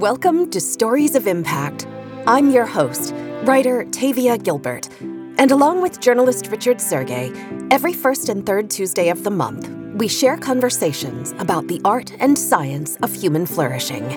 Welcome to Stories of Impact. I'm your host, writer Tavia Gilbert. And along with journalist Richard Sergay, every first and third Tuesday of the month, we share conversations about the art and science of human flourishing.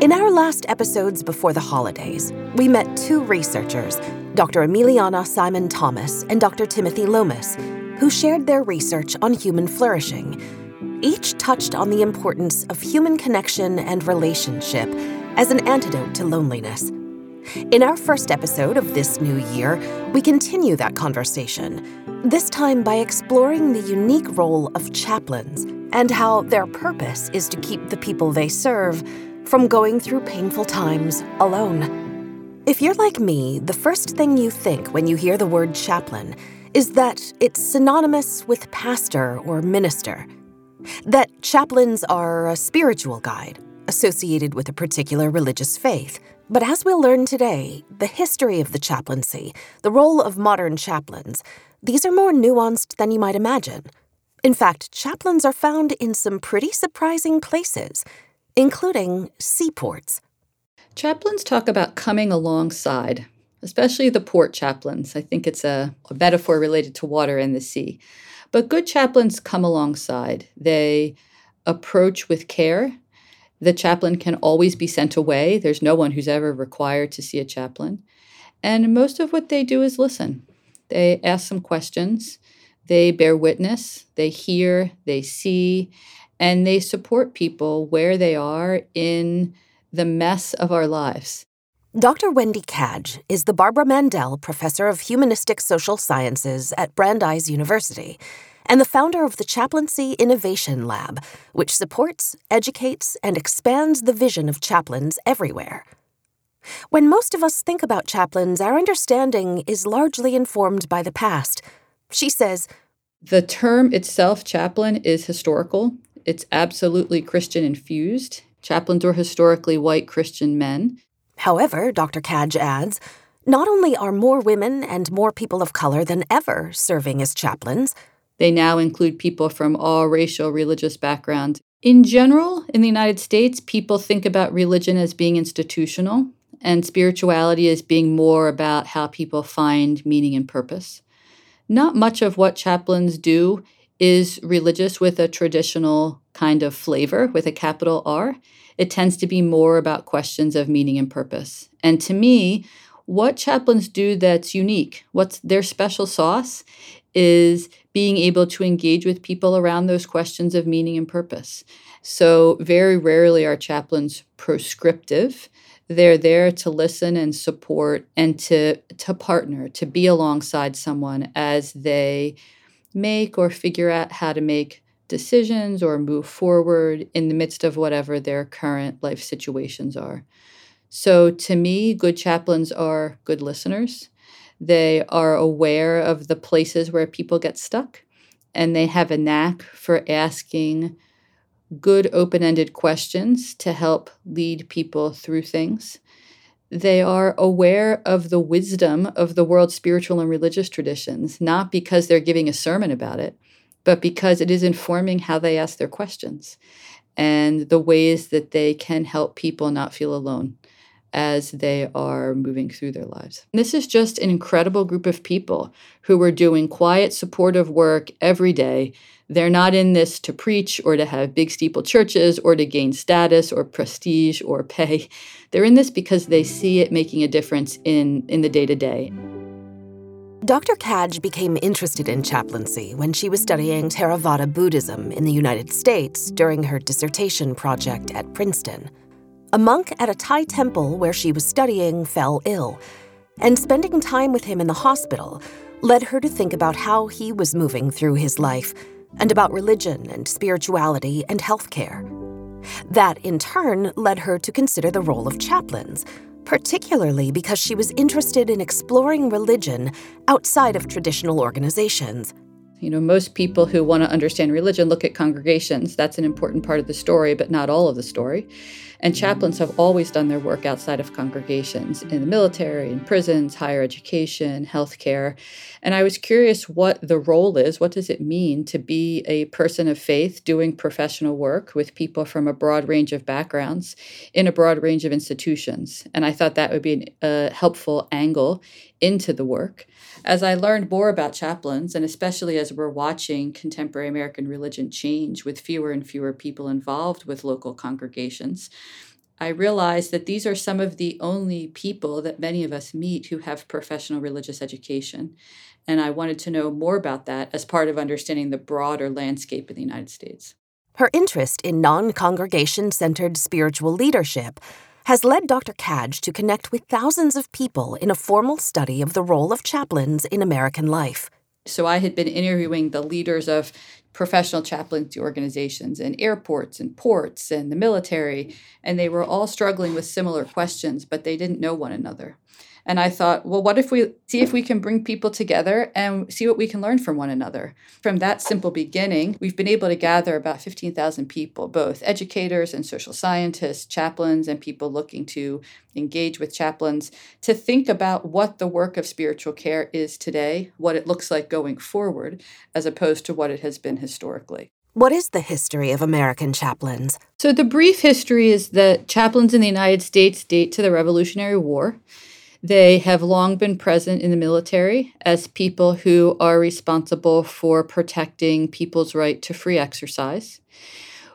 In our last episodes before the holidays, we met two researchers, Dr. Emiliana Simon Thomas and Dr. Timothy Lomas, who shared their research on human flourishing each touched on the importance of human connection and relationship as an antidote to loneliness. In our first episode of this new year, we continue that conversation, this time by exploring the unique role of chaplains and how their purpose is to keep the people they serve from going through painful times alone. If you're like me, the first thing you think when you hear the word chaplain is that it's synonymous with pastor or minister that chaplains are a spiritual guide associated with a particular religious faith. But as we'll learn today, the history of the chaplaincy, the role of modern chaplains, these are more nuanced than you might imagine. In fact, chaplains are found in some pretty surprising places, including seaports. Chaplains talk about coming alongside, especially the port chaplains. I think it's a, a metaphor related to water and the sea. But good chaplains come alongside. They approach with care. The chaplain can always be sent away. There's no one who's ever required to see a chaplain. And most of what they do is listen. They ask some questions, they bear witness, they hear, they see, and they support people where they are in the mess of our lives. Dr. Wendy Cadge is the Barbara Mandell Professor of Humanistic Social Sciences at Brandeis University and the founder of the Chaplaincy Innovation Lab, which supports, educates, and expands the vision of chaplains everywhere. When most of us think about chaplains, our understanding is largely informed by the past. She says, The term itself, chaplain, is historical. It's absolutely Christian infused. Chaplains were historically white Christian men. However, Dr. Cadge adds, not only are more women and more people of color than ever serving as chaplains, they now include people from all racial, religious backgrounds. In general, in the United States, people think about religion as being institutional and spirituality as being more about how people find meaning and purpose. Not much of what chaplains do is religious with a traditional kind of flavor, with a capital R it tends to be more about questions of meaning and purpose. And to me, what chaplains do that's unique, what's their special sauce, is being able to engage with people around those questions of meaning and purpose. So, very rarely are chaplains proscriptive. They're there to listen and support and to, to partner, to be alongside someone as they make or figure out how to make decisions or move forward in the midst of whatever their current life situations are. So, to me, good chaplains are good listeners. They are aware of the places where people get stuck, and they have a knack for asking good open ended questions to help lead people through things. They are aware of the wisdom of the world's spiritual and religious traditions, not because they're giving a sermon about it, but because it is informing how they ask their questions and the ways that they can help people not feel alone as they are moving through their lives. This is just an incredible group of people who are doing quiet, supportive work every day. They're not in this to preach or to have big steeple churches or to gain status or prestige or pay. They're in this because they see it making a difference in, in the day to day. Dr. Cadge became interested in chaplaincy when she was studying Theravada Buddhism in the United States during her dissertation project at Princeton. A monk at a Thai temple where she was studying fell ill, and spending time with him in the hospital led her to think about how he was moving through his life and about religion and spirituality and healthcare. That, in turn, led her to consider the role of chaplains particularly because she was interested in exploring religion outside of traditional organizations. You know, most people who want to understand religion look at congregations. That's an important part of the story, but not all of the story. And chaplains have always done their work outside of congregations in the military, in prisons, higher education, healthcare. And I was curious what the role is. What does it mean to be a person of faith doing professional work with people from a broad range of backgrounds in a broad range of institutions? And I thought that would be a helpful angle into the work. As I learned more about chaplains, and especially as we're watching contemporary American religion change with fewer and fewer people involved with local congregations, I realized that these are some of the only people that many of us meet who have professional religious education. And I wanted to know more about that as part of understanding the broader landscape in the United States. Her interest in non congregation centered spiritual leadership has led Dr. Cadge to connect with thousands of people in a formal study of the role of chaplains in American life. So I had been interviewing the leaders of professional chaplaincy organizations in airports and ports and the military, and they were all struggling with similar questions, but they didn't know one another. And I thought, well, what if we see if we can bring people together and see what we can learn from one another? From that simple beginning, we've been able to gather about 15,000 people, both educators and social scientists, chaplains, and people looking to engage with chaplains to think about what the work of spiritual care is today, what it looks like going forward, as opposed to what it has been historically. What is the history of American chaplains? So, the brief history is that chaplains in the United States date to the Revolutionary War. They have long been present in the military as people who are responsible for protecting people's right to free exercise.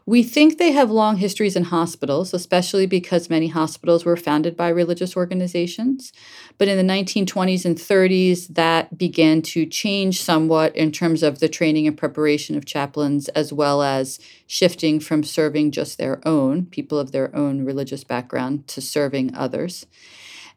We think they have long histories in hospitals, especially because many hospitals were founded by religious organizations. But in the 1920s and 30s, that began to change somewhat in terms of the training and preparation of chaplains, as well as shifting from serving just their own, people of their own religious background, to serving others.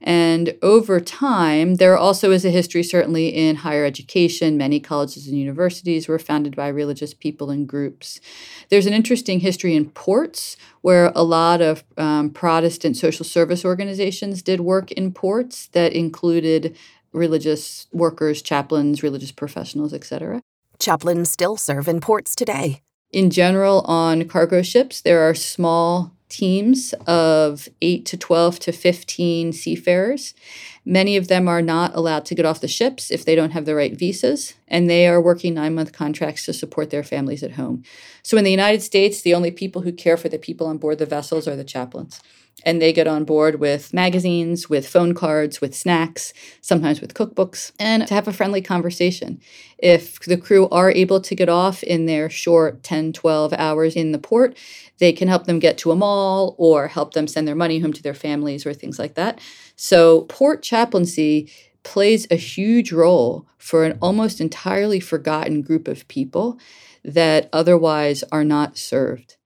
And over time, there also is a history, certainly in higher education. Many colleges and universities were founded by religious people and groups. There's an interesting history in ports where a lot of um, Protestant social service organizations did work in ports that included religious workers, chaplains, religious professionals, etc. Chaplains still serve in ports today. In general, on cargo ships, there are small teams of 8 to 12 to 15 seafarers. Many of them are not allowed to get off the ships if they don't have the right visas, and they are working nine month contracts to support their families at home. So in the United States, the only people who care for the people on board the vessels are the chaplains and they get on board with magazines, with phone cards, with snacks, sometimes with cookbooks, and to have a friendly conversation. If the crew are able to get off in their short 10, 12 hours in the port, they can help them get to a mall or help them send their money home to their families or things like that. So, port chaplaincy plays a huge role for an almost entirely forgotten group of people that otherwise are not served.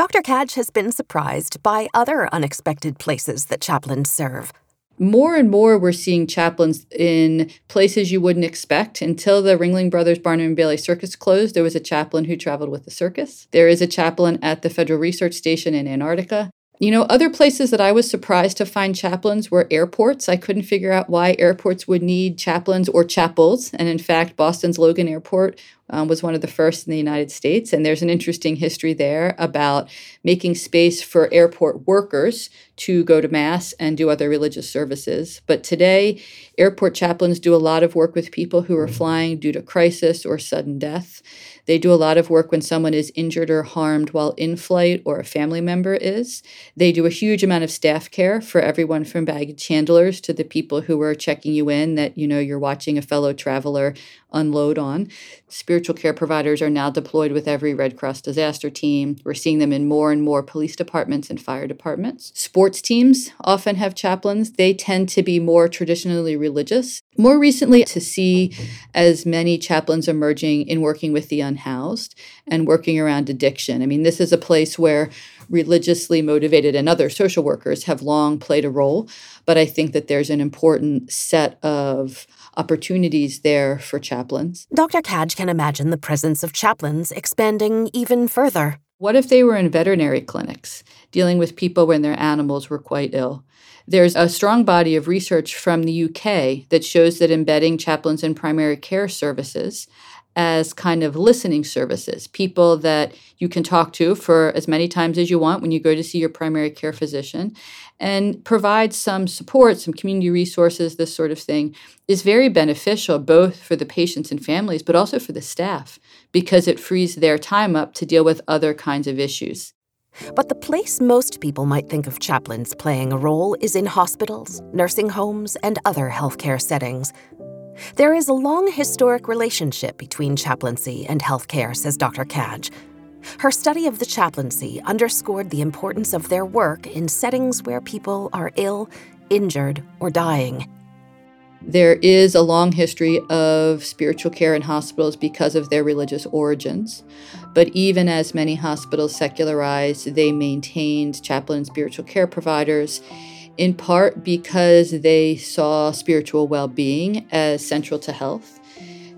Dr. Cadge has been surprised by other unexpected places that chaplains serve. More and more, we're seeing chaplains in places you wouldn't expect. Until the Ringling Brothers Barnum and Bailey Circus closed, there was a chaplain who traveled with the circus. There is a chaplain at the Federal Research Station in Antarctica. You know, other places that I was surprised to find chaplains were airports. I couldn't figure out why airports would need chaplains or chapels. And in fact, Boston's Logan Airport um, was one of the first in the United States. And there's an interesting history there about making space for airport workers to go to Mass and do other religious services. But today, airport chaplains do a lot of work with people who are flying due to crisis or sudden death. They do a lot of work when someone is injured or harmed while in flight or a family member is. They do a huge amount of staff care for everyone from baggage handlers to the people who are checking you in that you know you're watching a fellow traveler unload on. Spiritual care providers are now deployed with every Red Cross disaster team. We're seeing them in more and more police departments and fire departments. Sports teams often have chaplains. They tend to be more traditionally religious. More recently, to see as many chaplains emerging in working with the unhoused and working around addiction. I mean, this is a place where religiously motivated and other social workers have long played a role, but I think that there's an important set of opportunities there for chaplains. Dr. Cadge can imagine the presence of chaplains expanding even further. What if they were in veterinary clinics, dealing with people when their animals were quite ill? There's a strong body of research from the UK that shows that embedding chaplains in primary care services as kind of listening services, people that you can talk to for as many times as you want when you go to see your primary care physician, and provide some support, some community resources, this sort of thing, is very beneficial both for the patients and families, but also for the staff because it frees their time up to deal with other kinds of issues. But the place most people might think of chaplains playing a role is in hospitals, nursing homes, and other healthcare settings. There is a long historic relationship between chaplaincy and healthcare, says Dr. Cadge. Her study of the chaplaincy underscored the importance of their work in settings where people are ill, injured, or dying. There is a long history of spiritual care in hospitals because of their religious origins. But even as many hospitals secularized, they maintained chaplain spiritual care providers, in part because they saw spiritual well being as central to health.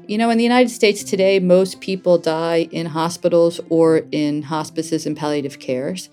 You know, in the United States today, most people die in hospitals or in hospices and palliative cares.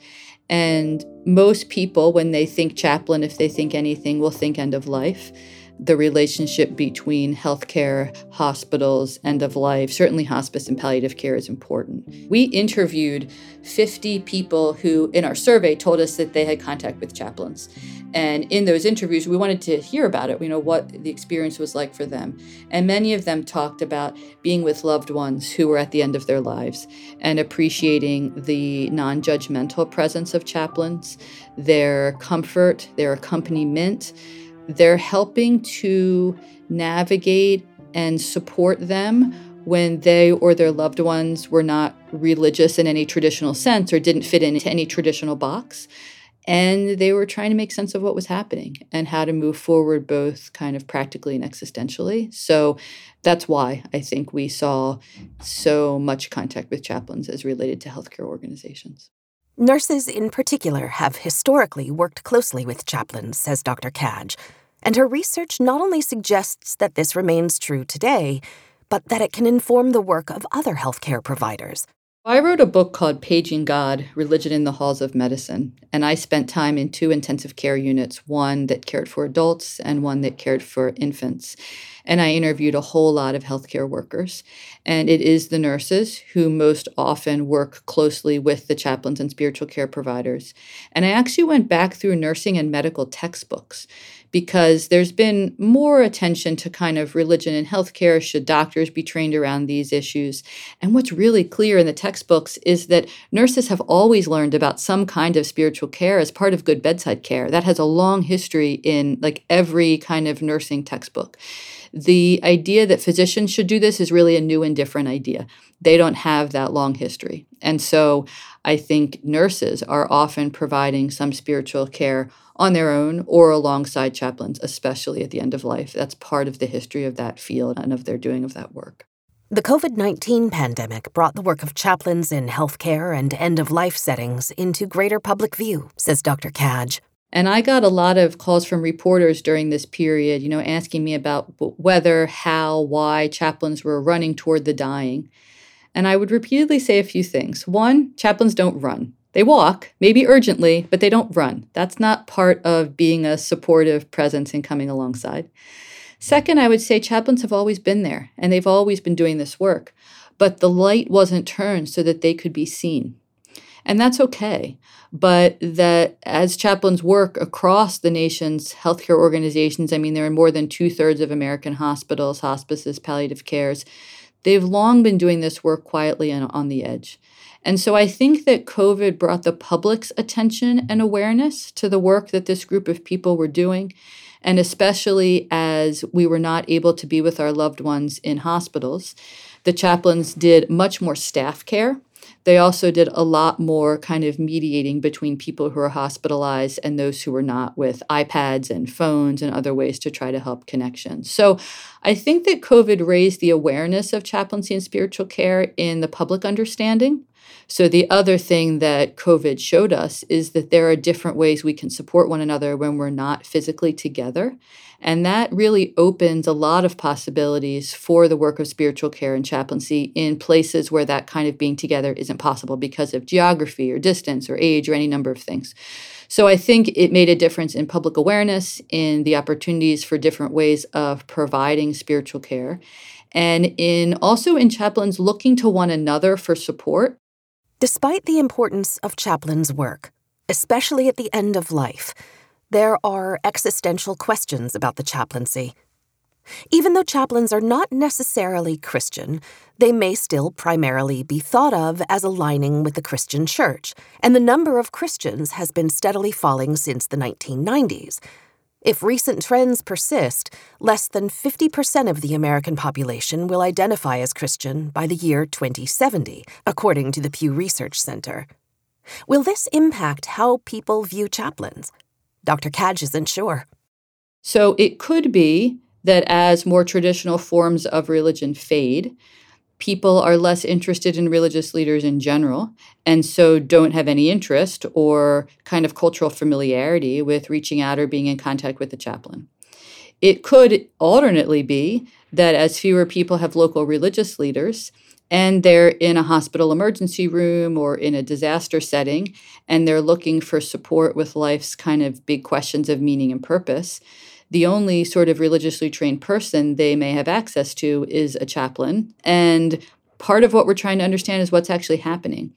And most people, when they think chaplain, if they think anything, will think end of life the relationship between healthcare, hospitals, end of life, certainly hospice and palliative care is important. We interviewed 50 people who, in our survey, told us that they had contact with chaplains. And in those interviews, we wanted to hear about it, you know, what the experience was like for them. And many of them talked about being with loved ones who were at the end of their lives and appreciating the non judgmental presence of chaplains, their comfort, their accompaniment they're helping to navigate and support them when they or their loved ones were not religious in any traditional sense or didn't fit into any traditional box. And they were trying to make sense of what was happening and how to move forward, both kind of practically and existentially. So that's why I think we saw so much contact with chaplains as related to healthcare organizations. Nurses, in particular, have historically worked closely with chaplains, says Dr. Cadge. And her research not only suggests that this remains true today, but that it can inform the work of other healthcare providers. I wrote a book called Paging God Religion in the Halls of Medicine, and I spent time in two intensive care units one that cared for adults and one that cared for infants. And I interviewed a whole lot of healthcare workers. And it is the nurses who most often work closely with the chaplains and spiritual care providers. And I actually went back through nursing and medical textbooks because there's been more attention to kind of religion and healthcare. Should doctors be trained around these issues? And what's really clear in the textbooks is that nurses have always learned about some kind of spiritual care as part of good bedside care. That has a long history in like every kind of nursing textbook. The idea that physicians should do this is really a new and different idea. They don't have that long history. And so I think nurses are often providing some spiritual care on their own or alongside chaplains, especially at the end of life. That's part of the history of that field and of their doing of that work. The COVID 19 pandemic brought the work of chaplains in healthcare and end of life settings into greater public view, says Dr. Cadge. And I got a lot of calls from reporters during this period, you know, asking me about whether, how, why chaplains were running toward the dying. And I would repeatedly say a few things. One, chaplains don't run. They walk, maybe urgently, but they don't run. That's not part of being a supportive presence and coming alongside. Second, I would say chaplains have always been there and they've always been doing this work, but the light wasn't turned so that they could be seen. And that's okay. But that as chaplains work across the nation's healthcare organizations, I mean, there are more than two thirds of American hospitals, hospices, palliative cares, they've long been doing this work quietly and on the edge. And so I think that COVID brought the public's attention and awareness to the work that this group of people were doing. And especially as we were not able to be with our loved ones in hospitals, the chaplains did much more staff care they also did a lot more kind of mediating between people who are hospitalized and those who were not with iPads and phones and other ways to try to help connections. So I think that COVID raised the awareness of chaplaincy and spiritual care in the public understanding. So, the other thing that COVID showed us is that there are different ways we can support one another when we're not physically together. And that really opens a lot of possibilities for the work of spiritual care and chaplaincy in places where that kind of being together isn't possible because of geography or distance or age or any number of things. So I think it made a difference in public awareness, in the opportunities for different ways of providing spiritual care. and in also in chaplains looking to one another for support. Despite the importance of chaplains' work, especially at the end of life, there are existential questions about the chaplaincy. Even though chaplains are not necessarily Christian, they may still primarily be thought of as aligning with the Christian church, and the number of Christians has been steadily falling since the 1990s. If recent trends persist, less than 50% of the American population will identify as Christian by the year 2070, according to the Pew Research Center. Will this impact how people view chaplains? Dr. Cadge isn't sure. So it could be that as more traditional forms of religion fade, people are less interested in religious leaders in general and so don't have any interest or kind of cultural familiarity with reaching out or being in contact with the chaplain. It could alternately be that as fewer people have local religious leaders and they're in a hospital emergency room or in a disaster setting and they're looking for support with life's kind of big questions of meaning and purpose, the only sort of religiously trained person they may have access to is a chaplain. And part of what we're trying to understand is what's actually happening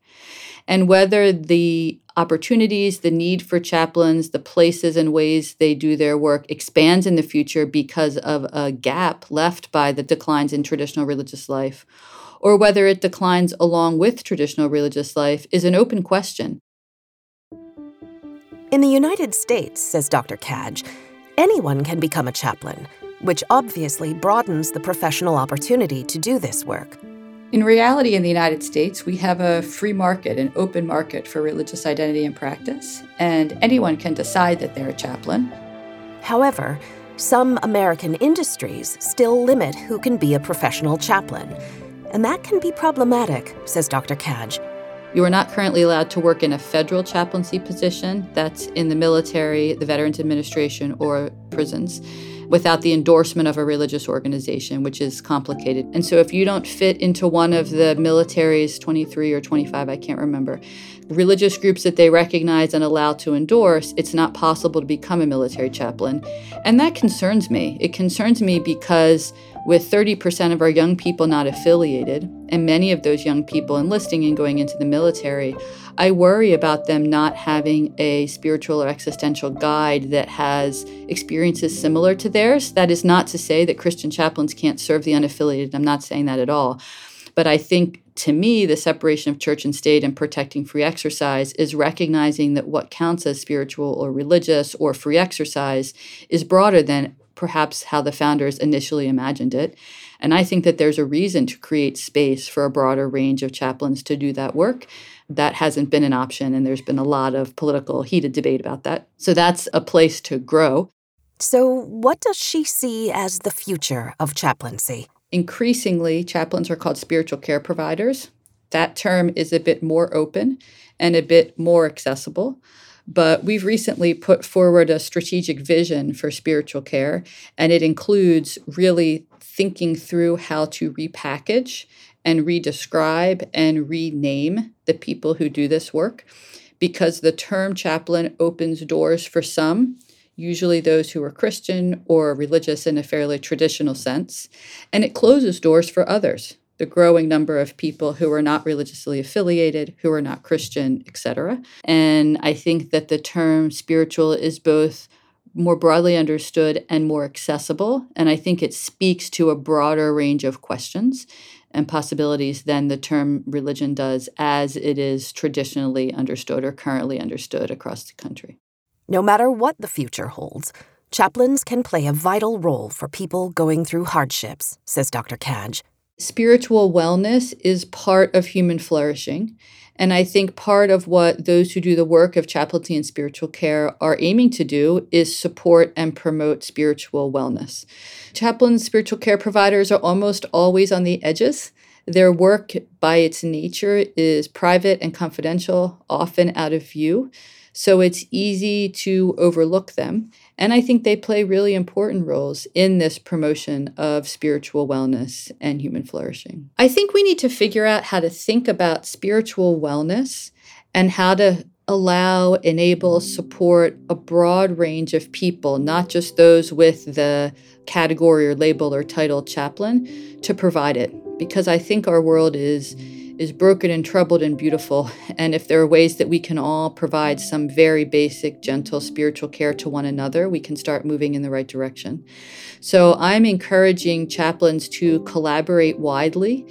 and whether the opportunities, the need for chaplains, the places and ways they do their work expands in the future because of a gap left by the declines in traditional religious life, or whether it declines along with traditional religious life is an open question. In the United States, says Dr. Cadge, anyone can become a chaplain, which obviously broadens the professional opportunity to do this work. In reality, in the United States, we have a free market, an open market for religious identity and practice, and anyone can decide that they're a chaplain. However, some American industries still limit who can be a professional chaplain, and that can be problematic, says Dr. Cadge. You are not currently allowed to work in a federal chaplaincy position, that's in the military, the Veterans Administration, or prisons without the endorsement of a religious organization, which is complicated. And so, if you don't fit into one of the military's 23 or 25, I can't remember, religious groups that they recognize and allow to endorse, it's not possible to become a military chaplain. And that concerns me. It concerns me because with 30% of our young people not affiliated, and many of those young people enlisting and going into the military, I worry about them not having a spiritual or existential guide that has experiences similar to theirs. That is not to say that Christian chaplains can't serve the unaffiliated. I'm not saying that at all. But I think to me, the separation of church and state and protecting free exercise is recognizing that what counts as spiritual or religious or free exercise is broader than perhaps how the founders initially imagined it. And I think that there's a reason to create space for a broader range of chaplains to do that work that hasn't been an option, and there's been a lot of political heated debate about that. So that's a place to grow. So, what does she see as the future of chaplaincy? Increasingly, chaplains are called spiritual care providers. That term is a bit more open and a bit more accessible. But we've recently put forward a strategic vision for spiritual care, and it includes really thinking through how to repackage and redescribe and rename the people who do this work because the term chaplain opens doors for some, usually those who are Christian or religious in a fairly traditional sense, and it closes doors for others, the growing number of people who are not religiously affiliated, who are not Christian, etc. And I think that the term spiritual is both more broadly understood and more accessible. And I think it speaks to a broader range of questions and possibilities than the term religion does as it is traditionally understood or currently understood across the country. No matter what the future holds, chaplains can play a vital role for people going through hardships, says Dr. Cadge. Spiritual wellness is part of human flourishing. And I think part of what those who do the work of chaplaincy and spiritual care are aiming to do is support and promote spiritual wellness. Chaplains, spiritual care providers are almost always on the edges. Their work, by its nature, is private and confidential, often out of view. So it's easy to overlook them. And I think they play really important roles in this promotion of spiritual wellness and human flourishing. I think we need to figure out how to think about spiritual wellness and how to allow, enable, support a broad range of people, not just those with the category or label or title chaplain, to provide it. Because I think our world is is broken and troubled and beautiful. And if there are ways that we can all provide some very basic, gentle spiritual care to one another, we can start moving in the right direction. So I'm encouraging chaplains to collaborate widely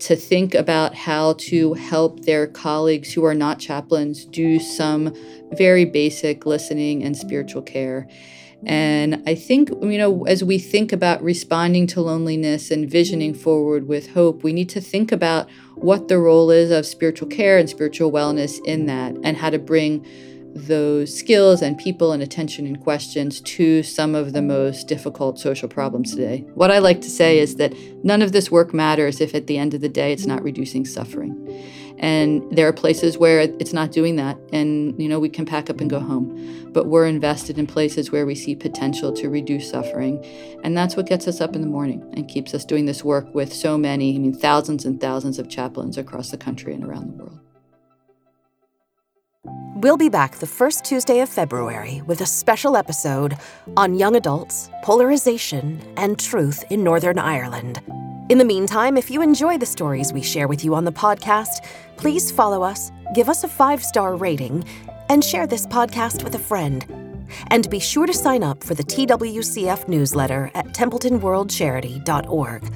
to think about how to help their colleagues who are not chaplains do some very basic listening and spiritual care. And I think, you know, as we think about responding to loneliness and visioning forward with hope, we need to think about what the role is of spiritual care and spiritual wellness in that and how to bring those skills and people and attention and questions to some of the most difficult social problems today. What I like to say is that none of this work matters if at the end of the day it's not reducing suffering. And there are places where it's not doing that and you know we can pack up and go home. But we're invested in places where we see potential to reduce suffering. And that's what gets us up in the morning and keeps us doing this work with so many, I mean thousands and thousands of chaplains across the country and around the world. We'll be back the first Tuesday of February with a special episode on young adults, polarization, and truth in Northern Ireland. In the meantime, if you enjoy the stories we share with you on the podcast, please follow us, give us a five star rating, and share this podcast with a friend. And be sure to sign up for the TWCF newsletter at templetonworldcharity.org.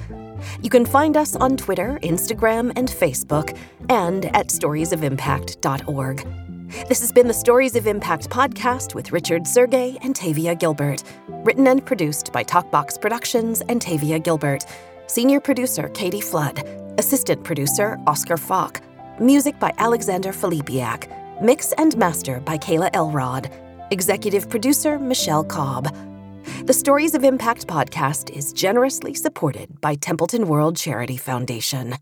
You can find us on Twitter, Instagram, and Facebook, and at storiesofimpact.org. This has been the Stories of Impact podcast with Richard Sergay and Tavia Gilbert. Written and produced by Talkbox Productions and Tavia Gilbert. Senior producer Katie Flood. Assistant producer Oscar Falk. Music by Alexander Filipiak. Mix and master by Kayla Elrod. Executive producer Michelle Cobb. The Stories of Impact podcast is generously supported by Templeton World Charity Foundation.